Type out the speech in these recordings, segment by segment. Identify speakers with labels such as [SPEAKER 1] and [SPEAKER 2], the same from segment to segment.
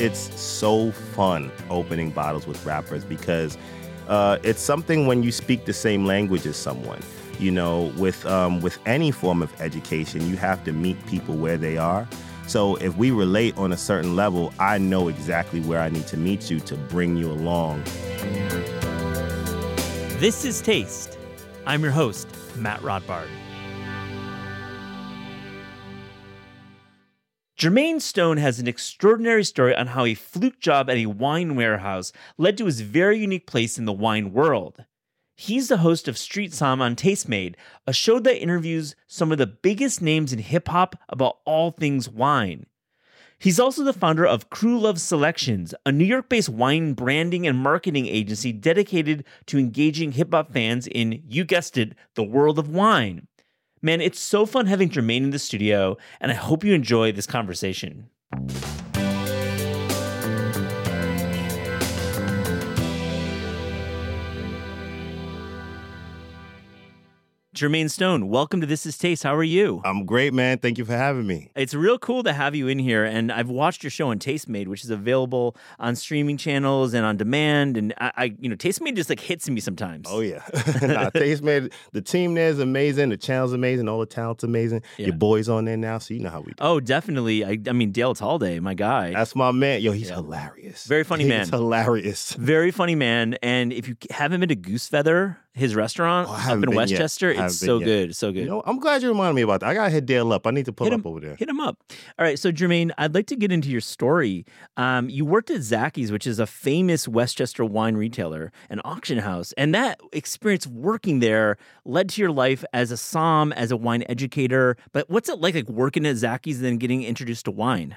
[SPEAKER 1] it's so fun opening bottles with rappers because uh, it's something when you speak the same language as someone. You know, with um, with any form of education, you have to meet people where they are. So if we relate on a certain level, I know exactly where I need to meet you to bring you along.
[SPEAKER 2] This is Taste. I'm your host, Matt Rodbard. Jermaine Stone has an extraordinary story on how a fluke job at a wine warehouse led to his very unique place in the wine world. He's the host of Street Somm on Tastemade, a show that interviews some of the biggest names in hip hop about all things wine. He's also the founder of Cru Luv Selections, a New York based wine branding and marketing agency dedicated to engaging hip hop fans in, you guessed it, the world of wine. Man, it's so fun having Jermaine in the studio, and I hope you enjoy this conversation. Jermaine Stone, welcome to This Is Taste. How are you?
[SPEAKER 1] I'm great, man. Thank you for having me.
[SPEAKER 2] It's real cool to have you in here, and I've watched your show on Tastemade, which is available on streaming channels and on demand. And I, I you know, Tastemade just like hits me sometimes.
[SPEAKER 1] Oh yeah, nah, Tastemade. The team there is amazing. The channel's amazing. All the talent's amazing.
[SPEAKER 2] Yeah.
[SPEAKER 1] Your boys on there now, so you know how we do.
[SPEAKER 2] Oh, definitely. I, I mean, Dale Talde, my guy.
[SPEAKER 1] That's my man. Yo, he's
[SPEAKER 2] Yeah.
[SPEAKER 1] hilarious.
[SPEAKER 2] Very funny
[SPEAKER 1] he's
[SPEAKER 2] man.
[SPEAKER 1] hilarious.
[SPEAKER 2] Very funny man. And if you haven't been to Goosefeather, his restaurant
[SPEAKER 1] Oh,
[SPEAKER 2] up in. Westchester,
[SPEAKER 1] Haven't
[SPEAKER 2] it's so
[SPEAKER 1] yet.
[SPEAKER 2] good. So good.
[SPEAKER 1] You know, I'm glad you reminded me about that. I gotta hit Dale up. I need to pull
[SPEAKER 2] Hit
[SPEAKER 1] up over there.
[SPEAKER 2] Hit him up. All right. So, Jermaine, I'd like to get into your story. Um, you worked at Zachys, which is a famous Westchester wine retailer, an auction house. And that experience working there led to your life as a som, as a wine educator. But what's it like, like working at Zachys and then getting introduced to wine?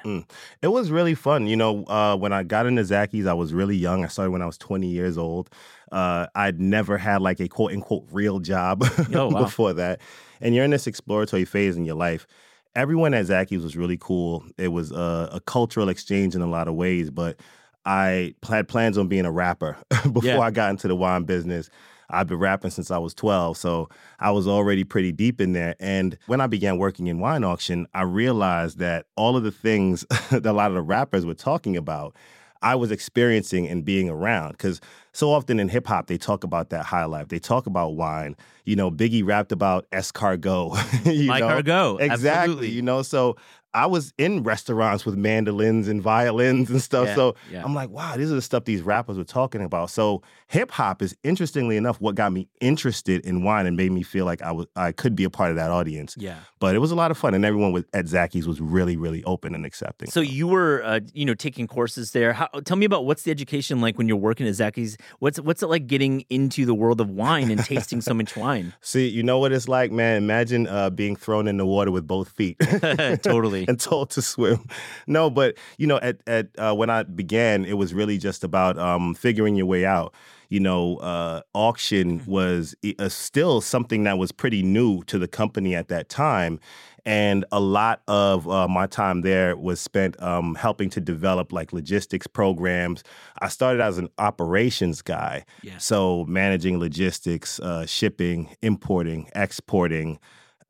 [SPEAKER 1] It was really fun. You know, uh, when I got into Zachys, I was really young. I started when I was 20 years old. Uh, I'd never had like a quote unquote real job
[SPEAKER 2] Oh, wow.
[SPEAKER 1] before that. And you're in this exploratory phase in your life. Everyone at Zachys was really cool. It was a, a cultural exchange in a lot of ways, but I had plans on being a rapper before
[SPEAKER 2] Yeah.
[SPEAKER 1] I got into the wine business. I've been rapping since I was 12, so I was already pretty deep in there. And when I began working in wine auction, I realized that all of the things that a lot of the rappers were talking about, I was experiencing and being around. Because so often in hip hop, they talk about that high life. They talk about wine. You know, Biggie rapped about escargot. you
[SPEAKER 2] My
[SPEAKER 1] know?
[SPEAKER 2] cargo.
[SPEAKER 1] Exactly.
[SPEAKER 2] Absolutely.
[SPEAKER 1] You know, so I was in restaurants with mandolins and violins and stuff.
[SPEAKER 2] Yeah,
[SPEAKER 1] So
[SPEAKER 2] yeah.
[SPEAKER 1] I'm like, wow, these are the stuff these rappers were talking about. So hip hop is interestingly enough what got me interested in wine and made me feel like I was I could be a part of that audience.
[SPEAKER 2] Yeah.
[SPEAKER 1] But it was a lot of fun, and everyone was, at Zachys was really, really open and accepting.
[SPEAKER 2] So you were, uh, you know, taking courses there. How, tell me about what's the education like when you're working at Zachys. What's what's it like getting into the world of wine and tasting so much wine?
[SPEAKER 1] See, you know what it's like, man. Imagine uh, being thrown in the water with both feet.
[SPEAKER 2] totally.
[SPEAKER 1] and told to swim. No, but you know, at at uh, when I began, it was really just about um, figuring your way out. You know, uh, auction was uh, still something that was pretty new to the company at that time. And a lot of uh, my time there was spent um, helping to develop like logistics programs. I started as an operations guy.
[SPEAKER 2] Yeah.
[SPEAKER 1] So managing logistics, uh, shipping, importing, exporting,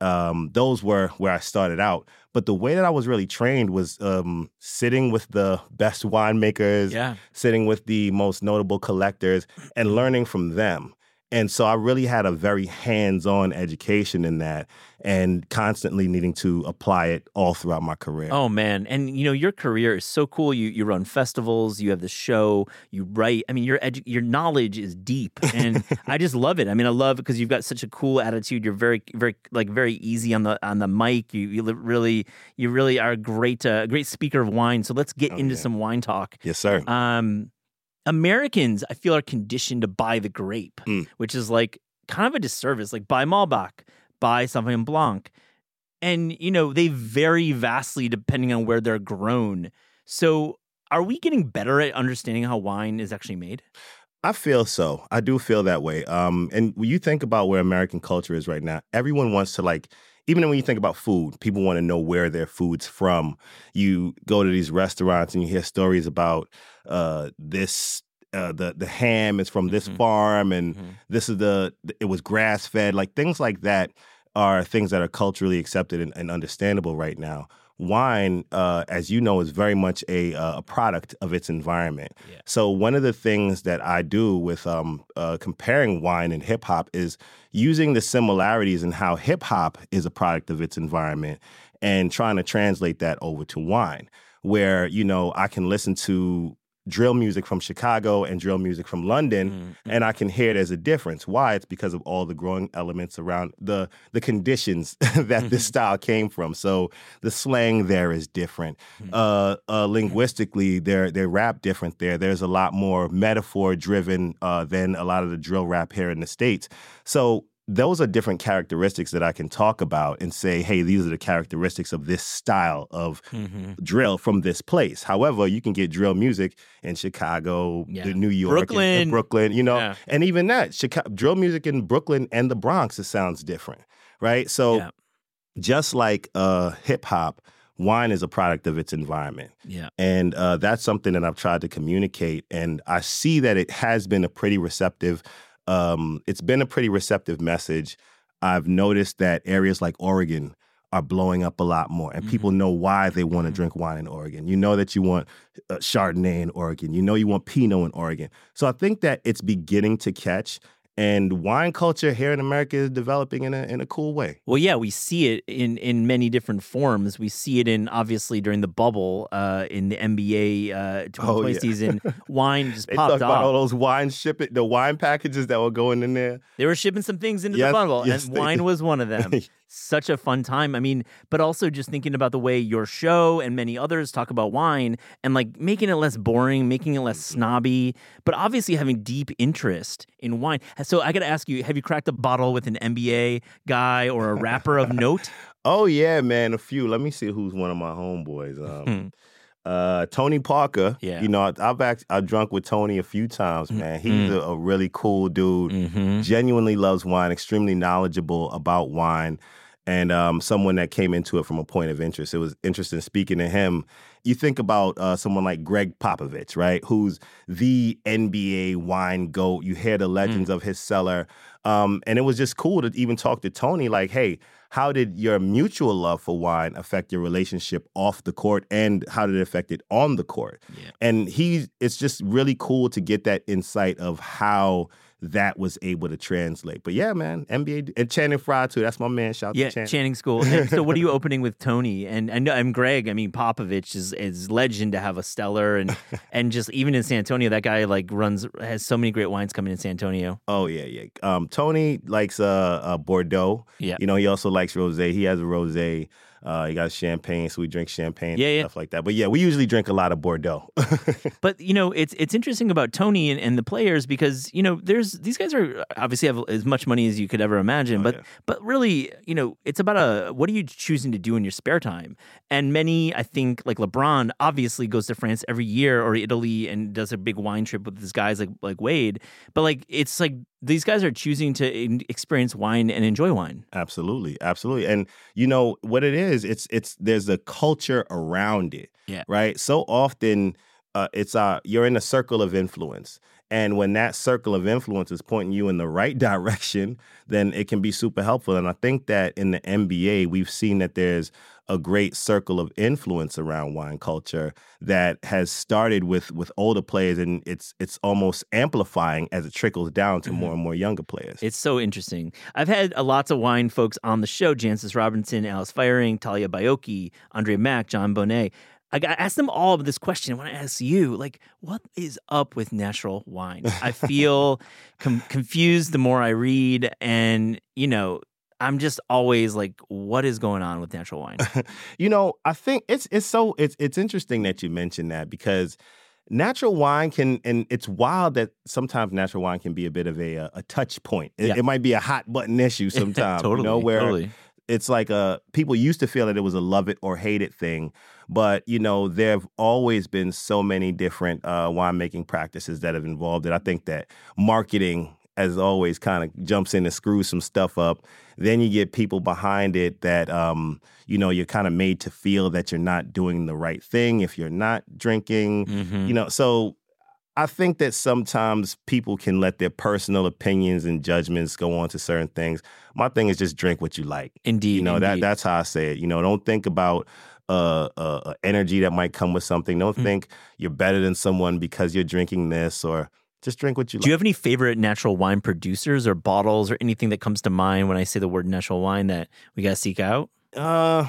[SPEAKER 1] um, those were where I started out. But the way that I was really trained was um, sitting with the best winemakers,
[SPEAKER 2] Yeah.
[SPEAKER 1] sitting with the most notable collectors, and learning from them. And so I really had a very hands on education in that and constantly needing to apply it all throughout my career.
[SPEAKER 2] Oh man, and you know your career is so cool. You you run festivals, you have the show, you write. I mean, your edu- your knowledge is deep, and I just love it. I mean, I love it because you've got such a cool attitude. You're very very like very easy on the on the mic. You you really you really are a great uh, great speaker of wine. So let's get
[SPEAKER 1] Oh,
[SPEAKER 2] into some wine talk.
[SPEAKER 1] Yes, sir.
[SPEAKER 2] Um, Americans, I feel, are conditioned to buy the grape,
[SPEAKER 1] Mm.
[SPEAKER 2] which is like kind of a disservice. Like buy Malbec, buy Sauvignon Blanc, and you know they vary vastly depending on where they're grown. So, are we getting better at understanding how wine is actually made?
[SPEAKER 1] I feel so. I do feel that way. Um, and when you think about where American culture is right now, everyone wants to like. Even when you think about food, people want to know where their food's from. You go to these restaurants and you hear stories about uh, this. Uh, the the ham is from this
[SPEAKER 2] Mhm.
[SPEAKER 1] farm, and
[SPEAKER 2] Mhm.
[SPEAKER 1] this is the it was grass fed. Like things like that are things that are culturally accepted and, and understandable right now. Wine, uh, as you know, is very much a uh, a product of its environment.
[SPEAKER 2] Yeah.
[SPEAKER 1] So one of the things that I do with um, uh, comparing wine and hip hop is using the similarities in how hip hop is a product of its environment and trying to translate that over to wine, where you know I can listen to drill music from Chicago and drill music from London,
[SPEAKER 2] Mm-hmm.
[SPEAKER 1] and I can hear there's a difference. Why? It's because of all the growing elements around the the conditions that this style came from. So the slang there is different. Uh, uh, linguistically, they're they rap different there. There's a lot more metaphor driven uh, than a lot of the drill rap here in the states. So those are different characteristics that I can talk about and say, hey, these are the characteristics of this style of
[SPEAKER 2] Mhm.
[SPEAKER 1] drill from this place. However, you can get drill music in Chicago,
[SPEAKER 2] Yeah.
[SPEAKER 1] New York, and- and
[SPEAKER 2] Brooklyn.
[SPEAKER 1] Brooklyn, you know,
[SPEAKER 2] Yeah.
[SPEAKER 1] and even that Chicago, drill music in Brooklyn and the Bronx, it sounds different, right? So
[SPEAKER 2] Yeah.
[SPEAKER 1] just like uh, hip hop, wine is a product of its environment.
[SPEAKER 2] Yeah.
[SPEAKER 1] And uh, that's something that I've tried to communicate. And I see that it has been a pretty receptive, um, it's been a pretty receptive message. I've noticed that areas like Oregon are blowing up a lot more, and people know why they want to
[SPEAKER 2] Mhm.
[SPEAKER 1] drink wine in Oregon. You know that you want uh, Chardonnay in Oregon. You know you want Pinot in Oregon. So I think that it's beginning to catch, and wine culture here in America is developing in a in a cool way.
[SPEAKER 2] Well, yeah, we see it in in many different forms. We see it in obviously during the bubble uh, in the NBA uh, 2020
[SPEAKER 1] Oh, yeah.
[SPEAKER 2] season. Wine just
[SPEAKER 1] They talk
[SPEAKER 2] popped
[SPEAKER 1] about all those wine shipping, the wine packages that were going in there.
[SPEAKER 2] They were shipping some things into
[SPEAKER 1] Yes,
[SPEAKER 2] the bubble,
[SPEAKER 1] yes,
[SPEAKER 2] and
[SPEAKER 1] they
[SPEAKER 2] wine was one of them. Such a fun time. I mean, but also just thinking about the way your show and many others talk about wine and like making it less boring, making it less
[SPEAKER 1] Mm-hmm.
[SPEAKER 2] snobby, but obviously having deep interest in wine. So I got to ask you: Have you cracked a bottle with an NBA guy or a rapper of note?
[SPEAKER 1] Oh yeah, man, a few. Let me see who's one of my homeboys. Um, uh, Tony Parker.
[SPEAKER 2] Yeah.
[SPEAKER 1] you know, I've act, I've drunk with Tony a few times, man. He's a, a really cool dude.
[SPEAKER 2] Mm-hmm.
[SPEAKER 1] Genuinely loves wine. Extremely knowledgeable about wine. And um, someone that came into it from a point of interest. It was interesting speaking to him. You think about uh, someone like Gregg Popovich, right? Who's the NBA wine goat. You hear the legends of his cellar. Um, and it was just cool to even talk to Tony, like, hey, how did your mutual love for wine affect your relationship off the court and how did it affect it on the court?
[SPEAKER 2] Yeah.
[SPEAKER 1] And he it's just really cool to get that insight of how that was able to translate. But yeah, man, NBA and Channing Frye too. That's my man. Shout
[SPEAKER 2] Yeah,
[SPEAKER 1] to Channing.
[SPEAKER 2] Channing School. And so, what are you opening with Tony? And and I'm Greg. I mean, Popovich is is legend to have a stellar, and and just even in San Antonio, that guy like runs has so many great wines coming in San Antonio.
[SPEAKER 1] Oh yeah, yeah. Um, Tony likes uh, uh Bordeaux.
[SPEAKER 2] Yeah.
[SPEAKER 1] You know, he also likes rosé. He has a rosé. Uh, he got champagne, so we drink champagne.
[SPEAKER 2] Yeah,
[SPEAKER 1] and
[SPEAKER 2] yeah.
[SPEAKER 1] Stuff like that. But yeah, we usually drink a lot of Bordeaux.
[SPEAKER 2] But you know, it's it's interesting about Tony and, and the players because you know, there's these guys are obviously have as much money as you could ever imagine,
[SPEAKER 1] Oh,
[SPEAKER 2] but
[SPEAKER 1] yeah.
[SPEAKER 2] but really, you know, it's about a what are you choosing to do in your spare time? And many, I think, like LeBron, obviously goes to France every year or Italy and does a big wine trip with these guys like like Wade. But like, it's like these guys are choosing to experience wine and enjoy wine.
[SPEAKER 1] Absolutely, absolutely. And you know what it is? It's it's there's a culture around it.
[SPEAKER 2] Yeah.
[SPEAKER 1] Right. So often, uh, it's uh you're in a circle of influence, and when that circle of influence is pointing you in the right direction, then it can be super helpful. And I think that in the NBA, we've seen that there's a great circle of influence around wine culture that has started with with older players, and it's it's almost amplifying as it trickles down to
[SPEAKER 2] Mhm.
[SPEAKER 1] more and more younger players.
[SPEAKER 2] It's so interesting. I've had uh, lots of wine folks on the show: Jancis Robinson, Alice Feiring, Talia Baiocchi, Andre Mack, Jon Bonné. I got asked them all this question. I want to ask you, like, what is up with natural wine? I feel com- confused the more I read, and you know, I'm just always like, what is going on with natural wine?
[SPEAKER 1] you know, I think it's it's so it's it's interesting that you mentioned that because natural wine can and it's wild that sometimes natural wine can be a bit of a a, a touch point. It,
[SPEAKER 2] Yeah.
[SPEAKER 1] it might be a hot button issue sometimes.
[SPEAKER 2] totally,
[SPEAKER 1] you know, where
[SPEAKER 2] totally.
[SPEAKER 1] it's like uh people used to feel that it was a love it or hate it thing but you know there have always been so many different uh winemaking practices that have involved it i think that marketing as always kind of jumps in and screws some stuff up then you get people behind it that um you know you're kind of made to feel that you're not doing the right thing if you're not drinking
[SPEAKER 2] Mhm.
[SPEAKER 1] you know so I think that sometimes people can let their personal opinions and judgments go on to certain things. My thing is just drink what you like.
[SPEAKER 2] Indeed,
[SPEAKER 1] You know that that's how I say it. You know, don't think about uh, uh, uh, energy that might come with something. Don't
[SPEAKER 2] Mm.
[SPEAKER 1] think you're better than someone because you're drinking this, or just drink what you like.
[SPEAKER 2] Do you have any favorite natural wine producers or bottles or anything that comes to mind when I say the word natural wine that we got to seek out?
[SPEAKER 1] Uh,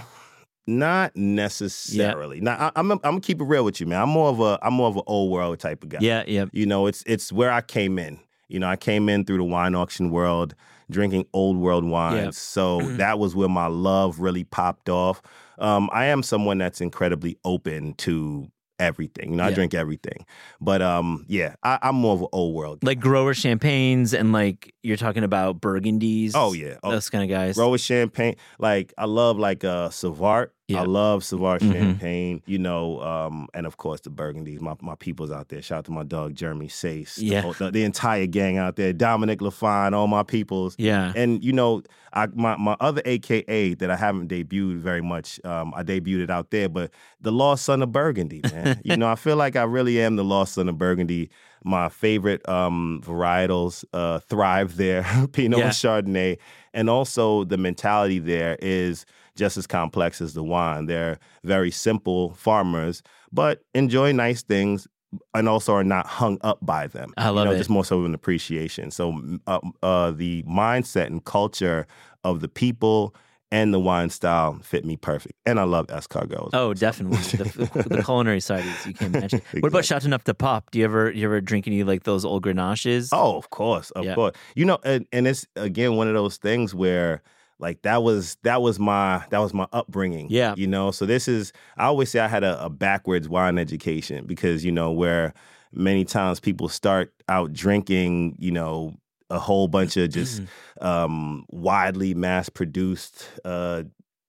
[SPEAKER 1] not necessarily. Now, I, I'm I'm gonna keep it real with you, man. I'm more of a I'm more of an old world type of guy.
[SPEAKER 2] Yeah, yeah.
[SPEAKER 1] You know, it's it's where I came in. You know, I came in through the wine auction world, drinking old world wines.
[SPEAKER 2] Yeah.
[SPEAKER 1] So that was where my love really popped off. Um, I am someone that's incredibly open to everything. You know, I
[SPEAKER 2] Yeah.
[SPEAKER 1] drink everything. But um, yeah, I, I'm more of an old world. guy.
[SPEAKER 2] Like grower champagnes and like you're talking about burgundies.
[SPEAKER 1] Oh yeah, oh,
[SPEAKER 2] Those kind of guys.
[SPEAKER 1] Grower champagne. Like I love like uh Savart.
[SPEAKER 2] Yeah.
[SPEAKER 1] I love Savart
[SPEAKER 2] Mhm.
[SPEAKER 1] champagne. You know, um, and of course the Burgundies. My my people's out there. Shout out to my dog Jeremy Seysses. the
[SPEAKER 2] Yeah.
[SPEAKER 1] whole- The, the entire gang out there. Dominic Lafine, all my peoples.
[SPEAKER 2] Yeah.
[SPEAKER 1] And you know, I my my other AKA that I haven't debuted very much. Um, I debuted it out there, but the Lost Son of Burgundy, man. you know, I feel like I really am the Lost Son of Burgundy. My favorite um, varietals uh, thrive there, Pinot
[SPEAKER 2] Yeah.
[SPEAKER 1] and Chardonnay, and also the mentality there is just as complex as the wine. They're very simple farmers, but enjoy nice things. And also are not hung up by them.
[SPEAKER 2] I love
[SPEAKER 1] you know,
[SPEAKER 2] it.
[SPEAKER 1] Just more so of an appreciation. So uh, uh, the mindset and culture of the people and the wine style fit me perfect. And I love escargot.
[SPEAKER 2] Oh, definitely. The, the culinary side is you can't mention. What about
[SPEAKER 1] Exactly.
[SPEAKER 2] Chateauneuf-du-Pape? Do you ever you ever drink any like those old Grenaches?
[SPEAKER 1] Oh, of course, of
[SPEAKER 2] Yeah.
[SPEAKER 1] course. You know, and, and it's again one of those things where like that was that was my that was my upbringing.
[SPEAKER 2] Yeah.
[SPEAKER 1] You know, so this is I always say I had a, a backwards wine education because, you know, where many times people start out drinking, you know, a whole bunch of just
[SPEAKER 2] Mm-hmm.
[SPEAKER 1] um widely mass produced uh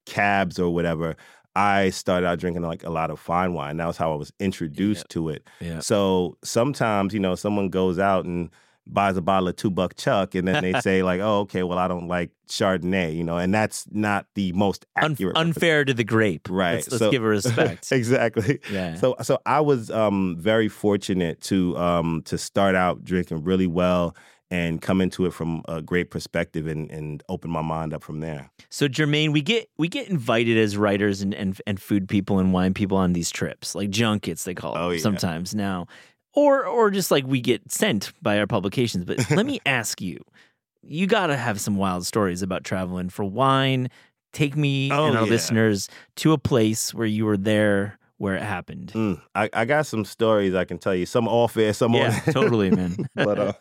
[SPEAKER 1] cabs or whatever. I started out drinking like a lot of fine wine. That was how I was introduced to it.
[SPEAKER 2] Yeah.
[SPEAKER 1] So sometimes, you know, someone goes out and buys a bottle of two buck chuck and then they say like, oh, okay, well, I don't like Chardonnay, you know, and that's not the most
[SPEAKER 2] Un-
[SPEAKER 1] accurate.
[SPEAKER 2] unfair to the grape.
[SPEAKER 1] Right.
[SPEAKER 2] Let's, let's
[SPEAKER 1] So-
[SPEAKER 2] give her respect.
[SPEAKER 1] exactly.
[SPEAKER 2] Yeah.
[SPEAKER 1] So so I was um very fortunate to um to start out drinking really well and come into it from a great perspective and and open my mind up from there.
[SPEAKER 2] So Jermaine, we get we get invited as writers and, and and food people and wine people on these trips, like junkets they call
[SPEAKER 1] Oh,
[SPEAKER 2] them
[SPEAKER 1] yeah.
[SPEAKER 2] sometimes now, or or just like we get sent by our publications. But let me ask you, you got to have some wild stories about traveling for wine. Take me
[SPEAKER 1] Oh,
[SPEAKER 2] and our
[SPEAKER 1] yeah.
[SPEAKER 2] listeners to a place where you were there, where it happened.
[SPEAKER 1] Mm, I, I got some stories I can tell you. Some off air, some
[SPEAKER 2] Yeah,
[SPEAKER 1] on.
[SPEAKER 2] totally, man.
[SPEAKER 1] but uh,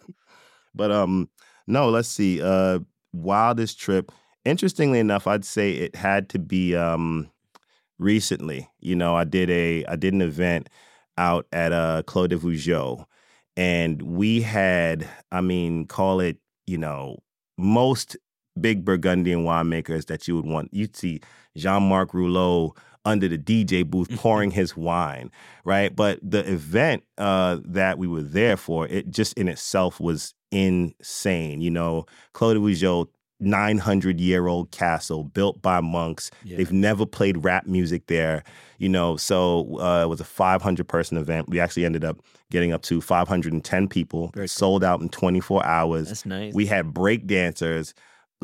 [SPEAKER 1] but um, no. Let's see. Uh, wildest trip. Interestingly enough, I'd say it had to be um recently. You know, I did a I did an event out at uh Clos de Vougeot, and we had, I mean, call it, you know, most big Burgundian winemakers that you would want. You'd see Jean-Marc Roulot under the DJ booth pouring his wine, right? But the event uh, that we were there for, it just in itself was insane. You know, Clos de Vougeot, 900 year old castle built by monks.
[SPEAKER 2] Yeah.
[SPEAKER 1] They've never played rap music there, you know. So uh, it was a 500 person event. We actually ended up getting up to 510 people,
[SPEAKER 2] Very cool.
[SPEAKER 1] sold out in 24 hours.
[SPEAKER 2] That's nice.
[SPEAKER 1] We had break dancers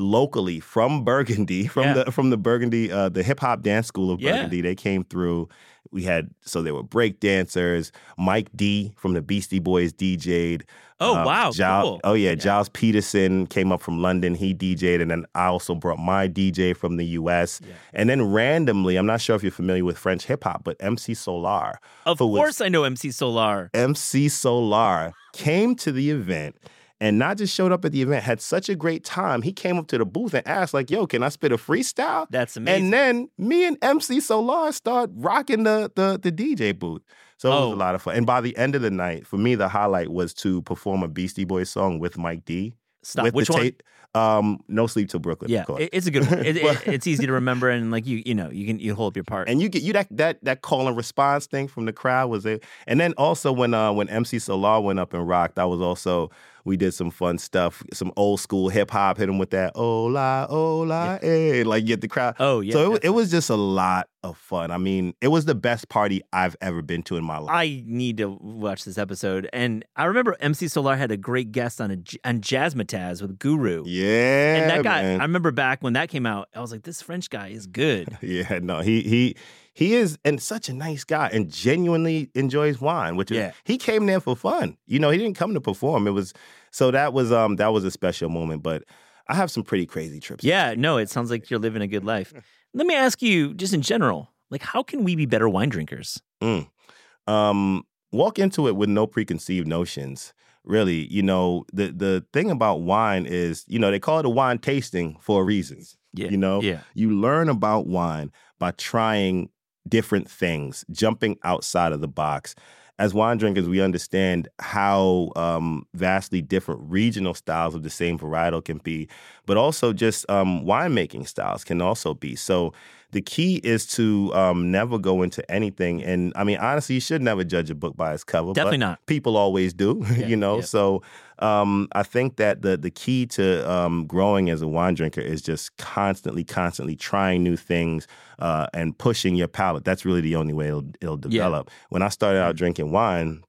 [SPEAKER 1] locally from Burgundy, from
[SPEAKER 2] Yeah.
[SPEAKER 1] the from the Burgundy, uh, the hip hop dance school of
[SPEAKER 2] Yeah.
[SPEAKER 1] Burgundy. They came through. We had so there were break dancers. Mike D from the Beastie Boys DJ'd.
[SPEAKER 2] oh
[SPEAKER 1] Uh,
[SPEAKER 2] wow,
[SPEAKER 1] Giles-
[SPEAKER 2] cool.
[SPEAKER 1] Oh yeah, Gilles Peterson came up from London. He DJ'd, and then I also brought my DJ from the U.S.
[SPEAKER 2] Yeah.
[SPEAKER 1] And then randomly, I'm not sure if you're familiar with French hip hop, but MC Solaar,
[SPEAKER 2] Of
[SPEAKER 1] who was-
[SPEAKER 2] course, I know MC Solaar.
[SPEAKER 1] MC Solaar came to the event and not just showed up at the event, had such a great time. He came up to the booth and asked, like, yo, can I spit a freestyle?
[SPEAKER 2] That's amazing.
[SPEAKER 1] And then me and MC Solaar start rocking the the, the DJ booth. So it
[SPEAKER 2] Oh.
[SPEAKER 1] was a lot of fun. And by the end of the night, for me, the highlight was to perform a Beastie Boys song with Mike D.
[SPEAKER 2] Stop.
[SPEAKER 1] with
[SPEAKER 2] Which
[SPEAKER 1] the
[SPEAKER 2] one?
[SPEAKER 1] Um, no sleep till Brooklyn.
[SPEAKER 2] Yeah,
[SPEAKER 1] of course.
[SPEAKER 2] it's a good one. It, it- it's easy to remember, and like you, you know, you can you hold up your part.
[SPEAKER 1] and you get you that that that call and response thing from the crowd was it. And then also when uh when MC Solaar went up and rocked, I was also we did some fun stuff, some old school hip hop, hit him with that oh la oh la eh, like get the crowd.
[SPEAKER 2] oh yeah,
[SPEAKER 1] so it, it was just a lot of fun. I mean, it was the best party I've ever been to in my life.
[SPEAKER 2] I need to watch this episode. And I remember MC Solaar had a great guest on a on Jazzmatazz with Guru.
[SPEAKER 1] yeah,
[SPEAKER 2] And that guy,
[SPEAKER 1] man.
[SPEAKER 2] I remember back when that came out, I was like, this French guy is good.
[SPEAKER 1] Yeah, no, he he he is and such a nice guy and genuinely enjoys wine, which is
[SPEAKER 2] Yeah.
[SPEAKER 1] he came there for fun. You know, he didn't come to perform. It was so that was um that was a special moment. But I have some pretty crazy trips.
[SPEAKER 2] Yeah, no, it sounds like you're living a good life. Let me ask you, just in general, like, how can we be better wine drinkers?
[SPEAKER 1] um, walk into it with no preconceived notions. Really, you know, the the thing about wine is, you know, they call it a wine tasting for a reason.
[SPEAKER 2] Yeah.
[SPEAKER 1] You know,
[SPEAKER 2] Yeah.
[SPEAKER 1] you learn about wine by trying different things, jumping outside of the box. As wine drinkers, we understand how um, vastly different regional styles of the same varietal can be, but also just um, winemaking styles can also be. So the key is to um, never go into anything. And I mean, honestly, you should never judge a book by its cover.
[SPEAKER 2] Definitely
[SPEAKER 1] but
[SPEAKER 2] not.
[SPEAKER 1] People always do,
[SPEAKER 2] Yeah,
[SPEAKER 1] you know.
[SPEAKER 2] yeah.
[SPEAKER 1] So um, I think that the the key to um, growing as a wine drinker is just constantly, constantly trying new things uh, and pushing your palate. That's really the only way it'll, it'll develop. When I started out drinking wine,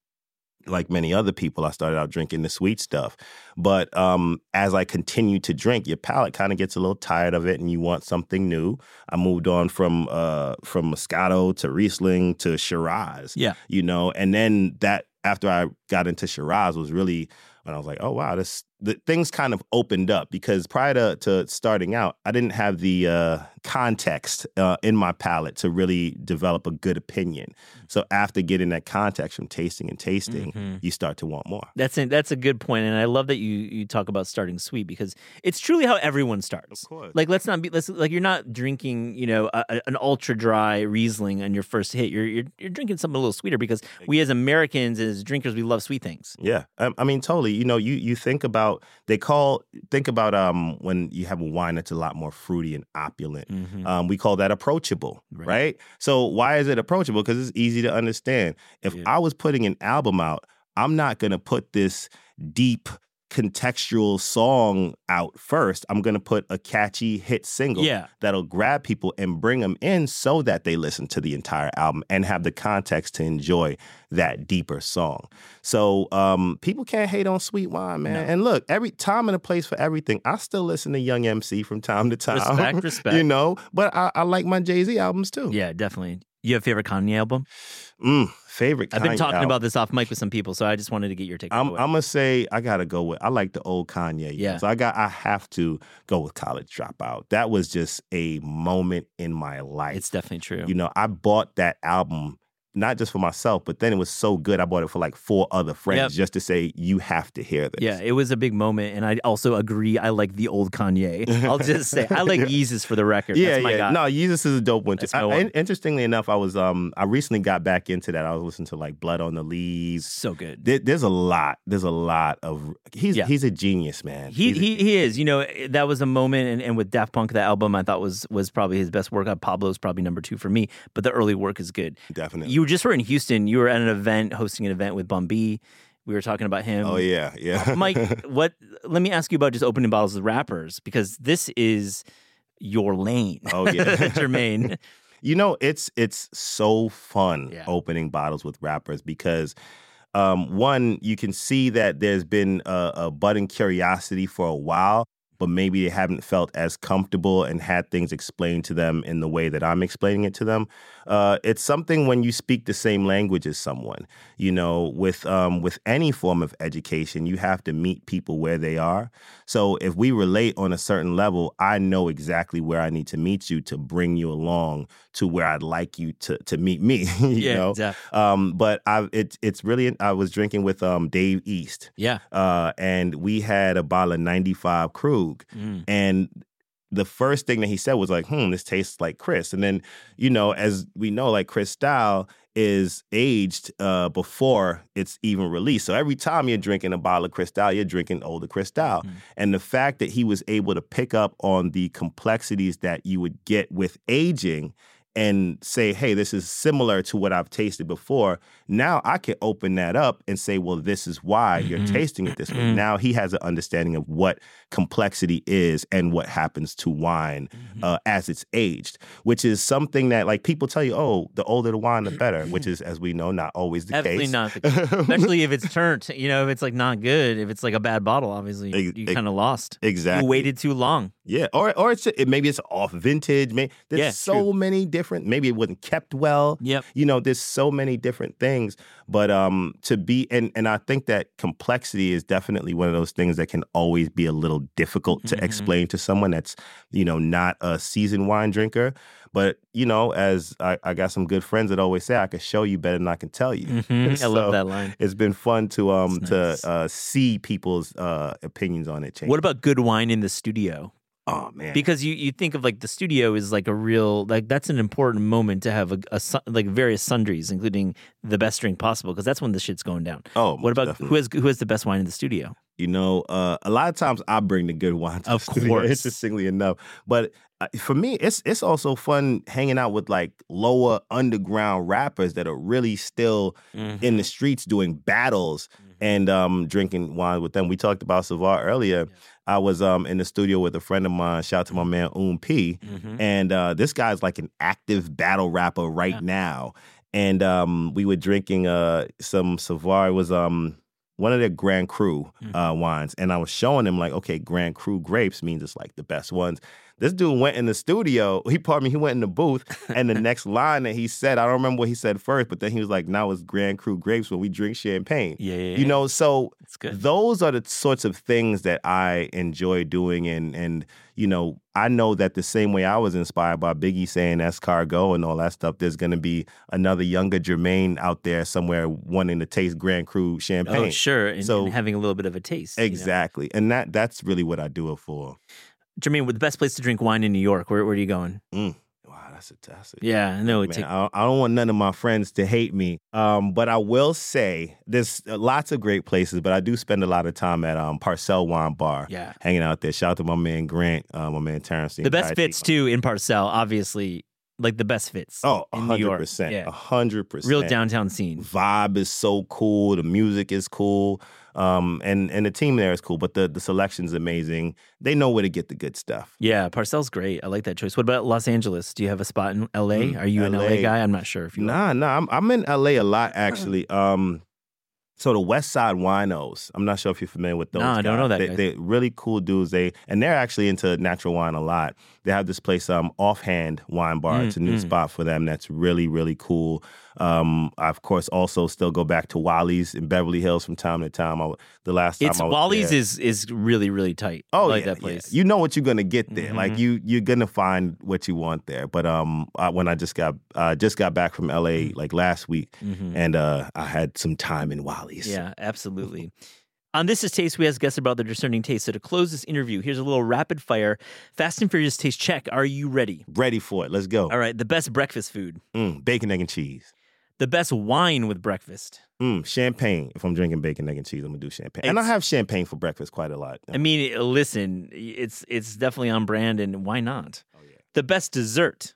[SPEAKER 1] like many other people, I started out drinking the sweet stuff. But um, as I continued to drink, your palate kind of gets a little tired of it, and you want something new. I moved on from uh, from Moscato to Riesling to Shiraz
[SPEAKER 2] Yeah.
[SPEAKER 1] you know and then that after i got into shiraz was really when i was like oh wow this the things kind of opened up because prior to, to starting out i didn't have the uh, context uh, in my palate to really develop a good opinion so after getting that context from tasting and tasting
[SPEAKER 2] Mhm.
[SPEAKER 1] you start to want more
[SPEAKER 2] That's a, that's a good point, and I love that you you talk about starting sweet because it's truly how everyone starts.
[SPEAKER 1] Of course
[SPEAKER 2] Like let's not be let's like you're not drinking you know a- an ultra dry Riesling on your first hit. You're, you're you're drinking something a little sweeter because we as Americans as drinkers we love sweet things.
[SPEAKER 1] Yeah, I, I mean, totally. You know, you you think about they call think about um when you have a wine that's a lot more fruity and opulent.
[SPEAKER 2] Mm-hmm.
[SPEAKER 1] Um, we call that approachable,
[SPEAKER 2] Right.
[SPEAKER 1] right? So why is it approachable? Because it's easy to understand. If
[SPEAKER 2] Yeah.
[SPEAKER 1] I was putting an album out, I'm not gonna put this deep contextual song out first. I'm gonna put a catchy hit single
[SPEAKER 2] Yeah.
[SPEAKER 1] that'll grab people and bring them in so that they listen to the entire album and have the context to enjoy that deeper song. So um, people can't hate on sweet wine, man.
[SPEAKER 2] No.
[SPEAKER 1] And look, every time and a place for everything. I still listen to Young MC from time to time.
[SPEAKER 2] Respect, respect.
[SPEAKER 1] you know, but I, I like my Jay Z albums too.
[SPEAKER 2] Yeah, definitely. You have a favorite Kanye album?
[SPEAKER 1] Mm, favorite.
[SPEAKER 2] I've been talking
[SPEAKER 1] album.
[SPEAKER 2] about this off mic with some people, so I just wanted to get your take.
[SPEAKER 1] I'm. I'm gonna say I gotta go with I like the old Kanye.
[SPEAKER 2] Yeah.
[SPEAKER 1] So I got I have to go with College Dropout. That was just a moment in my life.
[SPEAKER 2] It's definitely true.
[SPEAKER 1] You know, I bought that album not just for myself, but then it was so good I bought it for like four other friends
[SPEAKER 2] Yep.
[SPEAKER 1] just to say you have to hear this.
[SPEAKER 2] yeah, it was a big moment, and I also agree. I like the old Kanye. I'll just say I like
[SPEAKER 1] Yeah.
[SPEAKER 2] Yeezus for the record.
[SPEAKER 1] Yeah,
[SPEAKER 2] That's my
[SPEAKER 1] yeah.
[SPEAKER 2] guy.
[SPEAKER 1] No, Yeezus is a dope one too. I-
[SPEAKER 2] one.
[SPEAKER 1] interestingly enough, I was um I recently got back into that. I was listening to like Blood on the Leaves.
[SPEAKER 2] so good.
[SPEAKER 1] There, there's a lot. There's a lot of he's
[SPEAKER 2] Yeah.
[SPEAKER 1] he's a genius, man.
[SPEAKER 2] He,
[SPEAKER 1] a-
[SPEAKER 2] he he is. You know, that was a moment, and, and with Daft Punk, the album I thought was was probably his best work. Uh, Pablo's probably number two for me, but the early work is good.
[SPEAKER 1] definitely.
[SPEAKER 2] You just were in Houston. You were at an event, hosting an event with Bun B. We were talking about him.
[SPEAKER 1] oh yeah, yeah.
[SPEAKER 2] Mike, what? Let me ask you about just opening bottles with rappers because this is your lane.
[SPEAKER 1] Oh, yeah.
[SPEAKER 2] Jermaine.
[SPEAKER 1] You know, it's it's so fun
[SPEAKER 2] Yeah.
[SPEAKER 1] opening bottles with rappers because um, one, you can see that there's been a, a budding curiosity for a while, but maybe they haven't felt as comfortable and had things explained to them in the way that I'm explaining it to them. Uh, it's something when you speak the same language as someone. You know, with um, with any form of education, you have to meet people where they are. So if we relate on a certain level, I know exactly where I need to meet you to bring you along to where I'd like you to to meet me. you
[SPEAKER 2] yeah,
[SPEAKER 1] know.
[SPEAKER 2] exactly.
[SPEAKER 1] Um, but I it's it's really I was drinking with um Dave East,
[SPEAKER 2] Yeah.
[SPEAKER 1] uh, and we had a bottle of 95 Krug,
[SPEAKER 2] Mm.
[SPEAKER 1] and the first thing that he said was like, "Hmm, this tastes like Chris." And then you know, as we know, like Cristal is aged uh, before it's even released. So every time you're drinking a bottle of Cristal, you're drinking older Cristal.
[SPEAKER 2] Mhm.
[SPEAKER 1] And the fact that he was able to pick up on the complexities that you would get with aging and say, hey, this is similar to what I've tasted before, now I can open that up and say, well, this is why you're
[SPEAKER 2] Mhm.
[SPEAKER 1] tasting it this way.
[SPEAKER 2] Mhm.
[SPEAKER 1] Now he has an understanding of what complexity is and what happens to wine
[SPEAKER 2] Mm-hmm.
[SPEAKER 1] uh, as it's aged, which is something that like people tell you, oh, the older the wine, the better, which is, as we know, not always the case.
[SPEAKER 2] Definitely
[SPEAKER 1] case.
[SPEAKER 2] not the case. Especially if it's turned, you know, if it's like not good, if it's like a bad bottle, obviously you
[SPEAKER 1] ex-
[SPEAKER 2] kind of lost.
[SPEAKER 1] exactly.
[SPEAKER 2] You waited too long.
[SPEAKER 1] Yeah, or or it's it, maybe it's off vintage. Maybe there's
[SPEAKER 2] Yeah,
[SPEAKER 1] so many different. Maybe it wasn't kept well.
[SPEAKER 2] Yep.
[SPEAKER 1] You know, there's so many different things. But um, to be and and I think that complexity is definitely one of those things that can always be a little difficult to
[SPEAKER 2] Mhm.
[SPEAKER 1] explain to someone that's you know not a seasoned wine drinker. But you know, as I, I got some good friends that always say, I can show you better than I can tell you.
[SPEAKER 2] Mhm. I love that line.
[SPEAKER 1] It's been fun to um to uh, see people's uh opinions on it change.
[SPEAKER 2] What about good wine in the studio?
[SPEAKER 1] Oh man,
[SPEAKER 2] Because you, you think of like the studio is like a real like that's an important moment to have a, a like various sundries, including the best drink possible, because that's when the shit's going down.
[SPEAKER 1] oh,
[SPEAKER 2] What about
[SPEAKER 1] definitely.
[SPEAKER 2] who has who has the best wine in the studio?
[SPEAKER 1] You know, uh, a lot of times I bring the good wine.
[SPEAKER 2] Of
[SPEAKER 1] the studio,
[SPEAKER 2] course.
[SPEAKER 1] interestingly enough, but uh, for me, it's it's also fun hanging out with like lower underground rappers that are really still in the streets doing battles and um, drinking wine with them. We talked about Savart earlier. I was um, in the studio with a friend of mine. Shout out to my man Um P.
[SPEAKER 2] Mhm.
[SPEAKER 1] And uh, this guy's like an active battle rapper right
[SPEAKER 2] Yeah.
[SPEAKER 1] now. And um, we were drinking uh, some Savart. It was um, one of their Grand Cru
[SPEAKER 2] Mm.
[SPEAKER 1] uh, wines. And I was showing him, like, okay, Grand Cru grapes means it's like the best ones. This dude went in the studio. He, pardon me, he went in the booth. And the next line that he said, I don't remember what he said first, but then he was like, now it's Grand Cru grapes when we drink champagne.
[SPEAKER 2] Yeah, yeah,
[SPEAKER 1] You know, so those are the sorts of things that I enjoy doing, and and you know, I know that the same way I was inspired by Biggie saying escargot and all that stuff. There's going to be another younger Jermaine out there somewhere wanting to taste Grand Cru oh, champagne.
[SPEAKER 2] Oh, sure, and,
[SPEAKER 1] So-
[SPEAKER 2] and having a little bit of a taste. you know?
[SPEAKER 1] Exactly, and that that's really what I do it for.
[SPEAKER 2] Jermaine, with the best place to drink wine in New York, where, where are you going?
[SPEAKER 1] Wow, that's a
[SPEAKER 2] Yeah, I know.
[SPEAKER 1] Man,
[SPEAKER 2] It's like,
[SPEAKER 1] I, I don't want none of my friends to hate me. Um, but I will say there's lots of great places, but I do spend a lot of time at um, Parcelle Wine Bar,
[SPEAKER 2] yeah.
[SPEAKER 1] hanging out there. Shout out to my man Grant, uh, my man Terrence.
[SPEAKER 2] The best fits too in Parcelle, obviously, like the best fits.
[SPEAKER 1] Oh,
[SPEAKER 2] in New York.
[SPEAKER 1] 100%.
[SPEAKER 2] Yeah.
[SPEAKER 1] 100%.
[SPEAKER 2] real downtown scene.
[SPEAKER 1] Vibe is so cool. The music is cool. Um, and, and the team there is cool, but the, the selection's amazing. They know where to get the good stuff.
[SPEAKER 2] Yeah, Parcelle's great. I like that choice. What about Los Angeles? Do you have a spot in LA?
[SPEAKER 1] Mm,
[SPEAKER 2] Are you an LA
[SPEAKER 1] LA.
[SPEAKER 2] guy? I'm not sure if you are.
[SPEAKER 1] Nah, nah. I'm, I'm in LA a lot, actually. Um, so the West Side Winos. I'm not sure if you're familiar with those.
[SPEAKER 2] Nah, I don't know that
[SPEAKER 1] They,
[SPEAKER 2] guy.
[SPEAKER 1] they're really cool dudes. They and they're actually into natural wine a lot. They have this place, um, Offhand Wine Bar.
[SPEAKER 2] Mm,
[SPEAKER 1] it's a new
[SPEAKER 2] mm.
[SPEAKER 1] spot for them. That's really really cool. Um, I of course also still go back to Wally's in Beverly Hills from time to time. I, the last time
[SPEAKER 2] It's
[SPEAKER 1] I was
[SPEAKER 2] Wally's
[SPEAKER 1] there-
[SPEAKER 2] is is really really tight.
[SPEAKER 1] Oh,
[SPEAKER 2] I like
[SPEAKER 1] yeah,
[SPEAKER 2] that place.
[SPEAKER 1] yeah. You know what you're gonna get there. Like
[SPEAKER 2] Mhm.
[SPEAKER 1] you, you're gonna find what you want there. But um, I, when I just got, uh, just got back from LA like last week,
[SPEAKER 2] Mhm.
[SPEAKER 1] and uh, I had some time in Wally's.
[SPEAKER 2] Yeah, absolutely. On This Is Taste, we ask guests about their discerning taste. So to close this interview, here's a little rapid fire Fast and Furious taste check. Are you ready?
[SPEAKER 1] ready for it. Let's go.
[SPEAKER 2] All right. The best breakfast food.
[SPEAKER 1] Mm, bacon, egg, and cheese.
[SPEAKER 2] The best wine with breakfast.
[SPEAKER 1] Mm, champagne. If I'm drinking bacon, egg, and cheese, I'm gonna do champagne. and I have champagne for breakfast quite a lot.
[SPEAKER 2] I mean, listen, it's it's definitely on brand, and why not?
[SPEAKER 1] Oh, yeah.
[SPEAKER 2] The best dessert.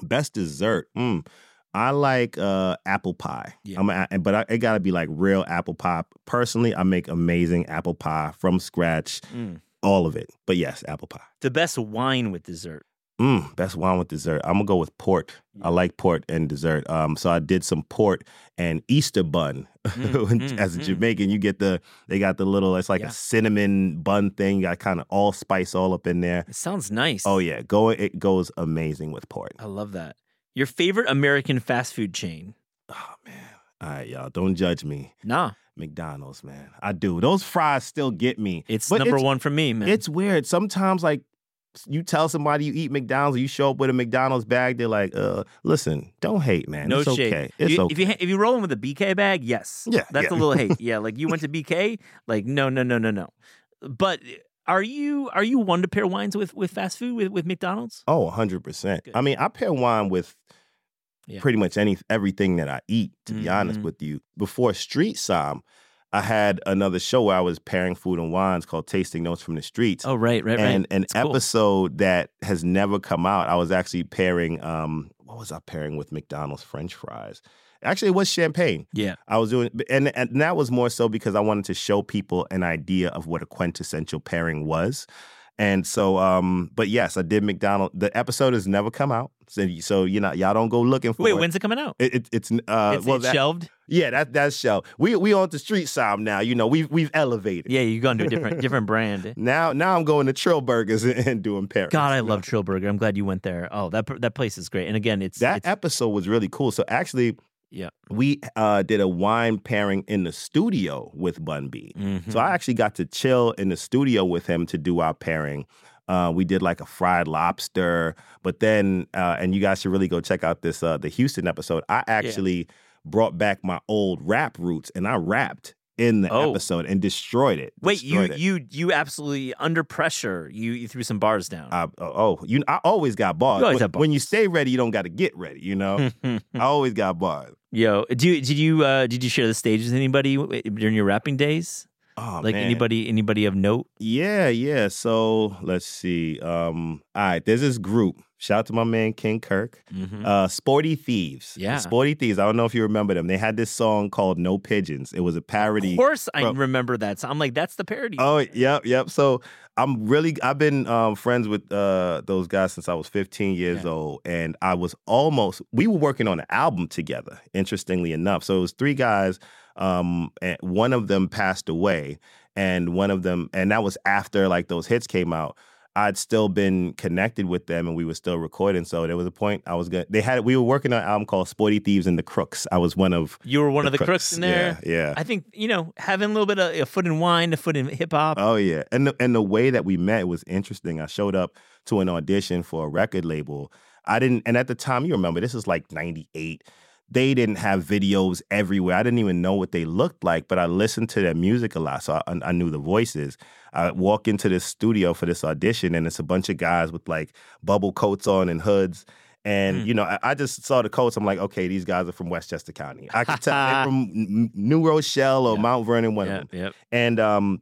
[SPEAKER 1] Best dessert. Mm, I like uh, apple pie.
[SPEAKER 2] Yeah.
[SPEAKER 1] I'm a, but I, it gotta be like real apple pie. Personally, I make amazing apple pie from scratch.
[SPEAKER 2] Mm.
[SPEAKER 1] All of it. But yes, apple pie.
[SPEAKER 2] The best wine with dessert.
[SPEAKER 1] Mm, best wine with dessert. I'm gonna go with port. I like port and dessert. Um, so I did some port and Easter bun.
[SPEAKER 2] Mm,
[SPEAKER 1] As a
[SPEAKER 2] mm, mm.
[SPEAKER 1] Jamaican, you get the they got the little. It's like
[SPEAKER 2] Yeah.
[SPEAKER 1] a cinnamon bun thing. You got kind of all spice all up in there.
[SPEAKER 2] It sounds nice.
[SPEAKER 1] Oh yeah, go it goes amazing with port.
[SPEAKER 2] I love that. Your favorite American fast food chain?
[SPEAKER 1] Oh man. All right, y'all. Don't judge me.
[SPEAKER 2] Nah,
[SPEAKER 1] McDonald's, man. I do. Those fries still get me.
[SPEAKER 2] it's
[SPEAKER 1] But
[SPEAKER 2] number
[SPEAKER 1] it's-
[SPEAKER 2] one for me, man.
[SPEAKER 1] It's weird. Sometimes, like, you tell somebody you eat McDonald's, you show up with a McDonald's bag, they're like, uh, listen, don't hate, man.
[SPEAKER 2] no
[SPEAKER 1] it's
[SPEAKER 2] shade.
[SPEAKER 1] okay. It's
[SPEAKER 2] you,
[SPEAKER 1] okay.
[SPEAKER 2] If you if you roll in with a BK bag, yes,
[SPEAKER 1] Yeah,
[SPEAKER 2] that's
[SPEAKER 1] yeah.
[SPEAKER 2] a little hate. Yeah, like you went to BK, like no, no, no, no, no. But are you are you one to pair wines with with fast food with with McDonald's?
[SPEAKER 1] Oh, 100%.
[SPEAKER 2] Good.
[SPEAKER 1] I mean, I pair wine with
[SPEAKER 2] Yeah.
[SPEAKER 1] pretty much any everything that I eat, to be honest
[SPEAKER 2] Mhm.
[SPEAKER 1] with you. Before Street Somm, I had another show where I was pairing food and wines called Tasting Notes from the Streets.
[SPEAKER 2] Oh, right, right, right.
[SPEAKER 1] and an
[SPEAKER 2] That's cool.
[SPEAKER 1] episode that has never come out, I was actually pairing um what was I pairing with McDonald's French fries? Actually, it was champagne.
[SPEAKER 2] Yeah.
[SPEAKER 1] I was doing, and and that was more so because I wanted to show people an idea of what a quintessential pairing was. And so, um, but yes, I did McDonald. The episode has never come out, so, so you know, y'all don't go looking for
[SPEAKER 2] Wait,
[SPEAKER 1] it.
[SPEAKER 2] when's it coming out?
[SPEAKER 1] It, it, it's uh,
[SPEAKER 2] it's
[SPEAKER 1] well,
[SPEAKER 2] it's
[SPEAKER 1] that-
[SPEAKER 2] shelved.
[SPEAKER 1] yeah, that that's show. We we on the street side now. You know, we've we've elevated.
[SPEAKER 2] Yeah, you gone to a different different brand.
[SPEAKER 1] Now now I'm going to Trill Burgers and, and doing pairings.
[SPEAKER 2] God, I love Trill Burger. I'm glad you went there. Oh, that that place is great. And again, it's
[SPEAKER 1] that
[SPEAKER 2] it's,
[SPEAKER 1] episode was really cool. So actually,
[SPEAKER 2] Yeah.
[SPEAKER 1] we uh, did a wine pairing in the studio with Bun B.
[SPEAKER 2] Mhm.
[SPEAKER 1] So I actually got to chill in the studio with him to do our pairing. Uh, we did like a fried lobster, but then, uh, and you guys should really go check out this uh, the Houston episode. I actually brought back my old rap roots, and I rapped in the
[SPEAKER 2] Oh.
[SPEAKER 1] episode and destroyed it.
[SPEAKER 2] Wait, you
[SPEAKER 1] it.
[SPEAKER 2] you you absolutely under pressure. You you threw some bars down.
[SPEAKER 1] I, oh, you! I always got bars.
[SPEAKER 2] Always
[SPEAKER 1] when,
[SPEAKER 2] have
[SPEAKER 1] when you
[SPEAKER 2] bars.
[SPEAKER 1] stay ready, you don't got to get ready. You know, I always got bars.
[SPEAKER 2] Yo, do you, did you uh, did you share the stage with anybody during your rapping days?
[SPEAKER 1] Oh,
[SPEAKER 2] like
[SPEAKER 1] man.
[SPEAKER 2] anybody anybody of note?
[SPEAKER 1] Yeah, yeah. So let's see. Um, all right, there's this group. Shout out to my man King Kirk.
[SPEAKER 2] Mhm.
[SPEAKER 1] Uh, Sporty Thievz.
[SPEAKER 2] Yeah.
[SPEAKER 1] Sporty Thievz. I don't know if you remember them. They had this song called No Pigeons. It was a parody.
[SPEAKER 2] Of course, I
[SPEAKER 1] from-
[SPEAKER 2] remember that. So I'm like, that's the parody.
[SPEAKER 1] Oh, yep, yep. So I'm really I've been um, friends with uh, those guys since I was 15 years
[SPEAKER 2] Yeah.
[SPEAKER 1] old, and I was almost we were working on an album together. Interestingly enough, so it was three guys. Um, and one of them passed away, and one of them, and that was after like those hits came out. I'd still been connected with them, and we were still recording. So there was a point I was gonna. They had we were working on an album called Sporty Thievz and the Crooks. I was one of
[SPEAKER 2] you were one of the crooks in there.
[SPEAKER 1] Yeah, yeah.
[SPEAKER 2] I think you know having a little bit of a foot in wine, a foot in hip hop.
[SPEAKER 1] Oh yeah, and the, and the way that we met was interesting. I showed up to an audition for a record label. I didn't, and at the time, you remember this is like '98. They didn't have videos everywhere. I didn't even know what they looked like, but I listened to their music a lot, so I, I knew the voices. I walk into this studio for this audition, and it's a bunch of guys with like bubble coats on and hoods. And
[SPEAKER 2] Mm.
[SPEAKER 1] you know, I, I just saw the coats. I'm like, okay, these guys are from Westchester County. I could tell they're from New Rochelle or
[SPEAKER 2] Yeah.
[SPEAKER 1] Mount Vernon, one of them.
[SPEAKER 2] yep.
[SPEAKER 1] And um,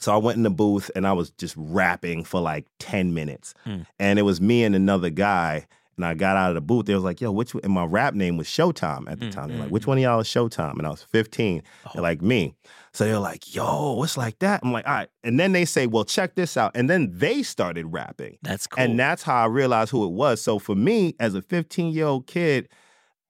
[SPEAKER 1] so I went in the booth and I was just rapping for like 10 minutes.
[SPEAKER 2] Hmm.
[SPEAKER 1] And it was me and another guy. And I got out of the booth. They was like, yo, which one? And my rap name was Showtime at the
[SPEAKER 2] Hmm,
[SPEAKER 1] time. They're like, which one of y'all is Showtime? And I was 15.
[SPEAKER 2] Oh.
[SPEAKER 1] They're like, me. So they're like, yo, it's like that. I'm like, all right. And then they say, well, check this out. And then they started rapping.
[SPEAKER 2] That's cool.
[SPEAKER 1] And that's how I realized who it was. So for me, as a 15 year old kid,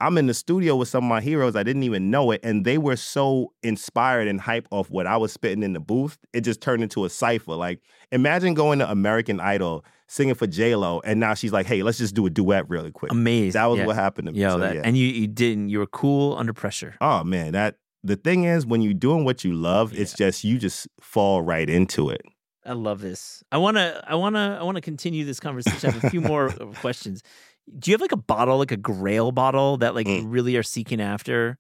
[SPEAKER 1] I'm in the studio with some of my heroes. I didn't even know it. And they were so inspired and hype off what I was spitting in the booth. It just turned into a cipher. Like, imagine going to American Idol, singing for J-Lo, and now she's like, hey, let's just do a duet really quick.
[SPEAKER 2] Amazing.
[SPEAKER 1] that was
[SPEAKER 2] yeah.
[SPEAKER 1] what happened to me.
[SPEAKER 2] Yo,
[SPEAKER 1] So,
[SPEAKER 2] that,
[SPEAKER 1] yeah.
[SPEAKER 2] and you you didn't. You were cool under pressure.
[SPEAKER 1] oh man, that the thing is when you're doing what you love, it's just you just fall right into it.
[SPEAKER 2] I love this. I wanna I wanna I wanna continue this conversation. I have a few more questions. Do you have like a bottle, like a Grail bottle that like you
[SPEAKER 1] Mm.
[SPEAKER 2] really are seeking after?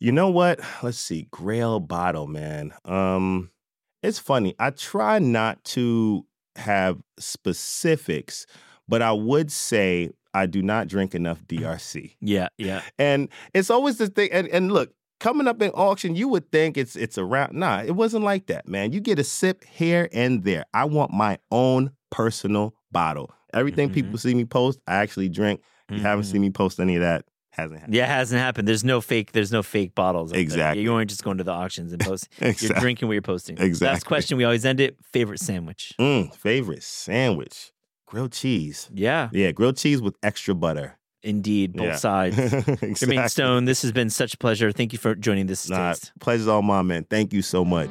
[SPEAKER 1] You know what? Let's see. Grail bottle, man. Um, it's funny. I try not to have specifics, but I would say I do not drink enough DRC.
[SPEAKER 2] Yeah, yeah.
[SPEAKER 1] And it's always the thing. And, and look, coming up in auction, you would think it's it's around. Nah, it wasn't like that, man. You get a sip here and there. I want my own personal bottle. Everything
[SPEAKER 2] Mhm.
[SPEAKER 1] people see me post, I actually drink. You haven't
[SPEAKER 2] Mhm.
[SPEAKER 1] seen me post any of that. Hasn't happened.
[SPEAKER 2] Yeah, it hasn't happened. There's no fake. There's no fake bottles. out there.
[SPEAKER 1] Exactly.
[SPEAKER 2] You aren't just going to the auctions and post. You're drinking what you're posting. Exactly. Last
[SPEAKER 1] Exactly.
[SPEAKER 2] question. We always end it. Favorite sandwich.
[SPEAKER 1] Mm, favorite sandwich. Grilled cheese.
[SPEAKER 2] Yeah,
[SPEAKER 1] Yeah, grilled cheese with extra butter.
[SPEAKER 2] indeed. Both
[SPEAKER 1] Yeah.
[SPEAKER 2] sides.
[SPEAKER 1] exactly.
[SPEAKER 2] Jermaine Stone, this has been such a pleasure. Thank you for joining this
[SPEAKER 1] Nah, pleasure's all mine, man. Thank you so much.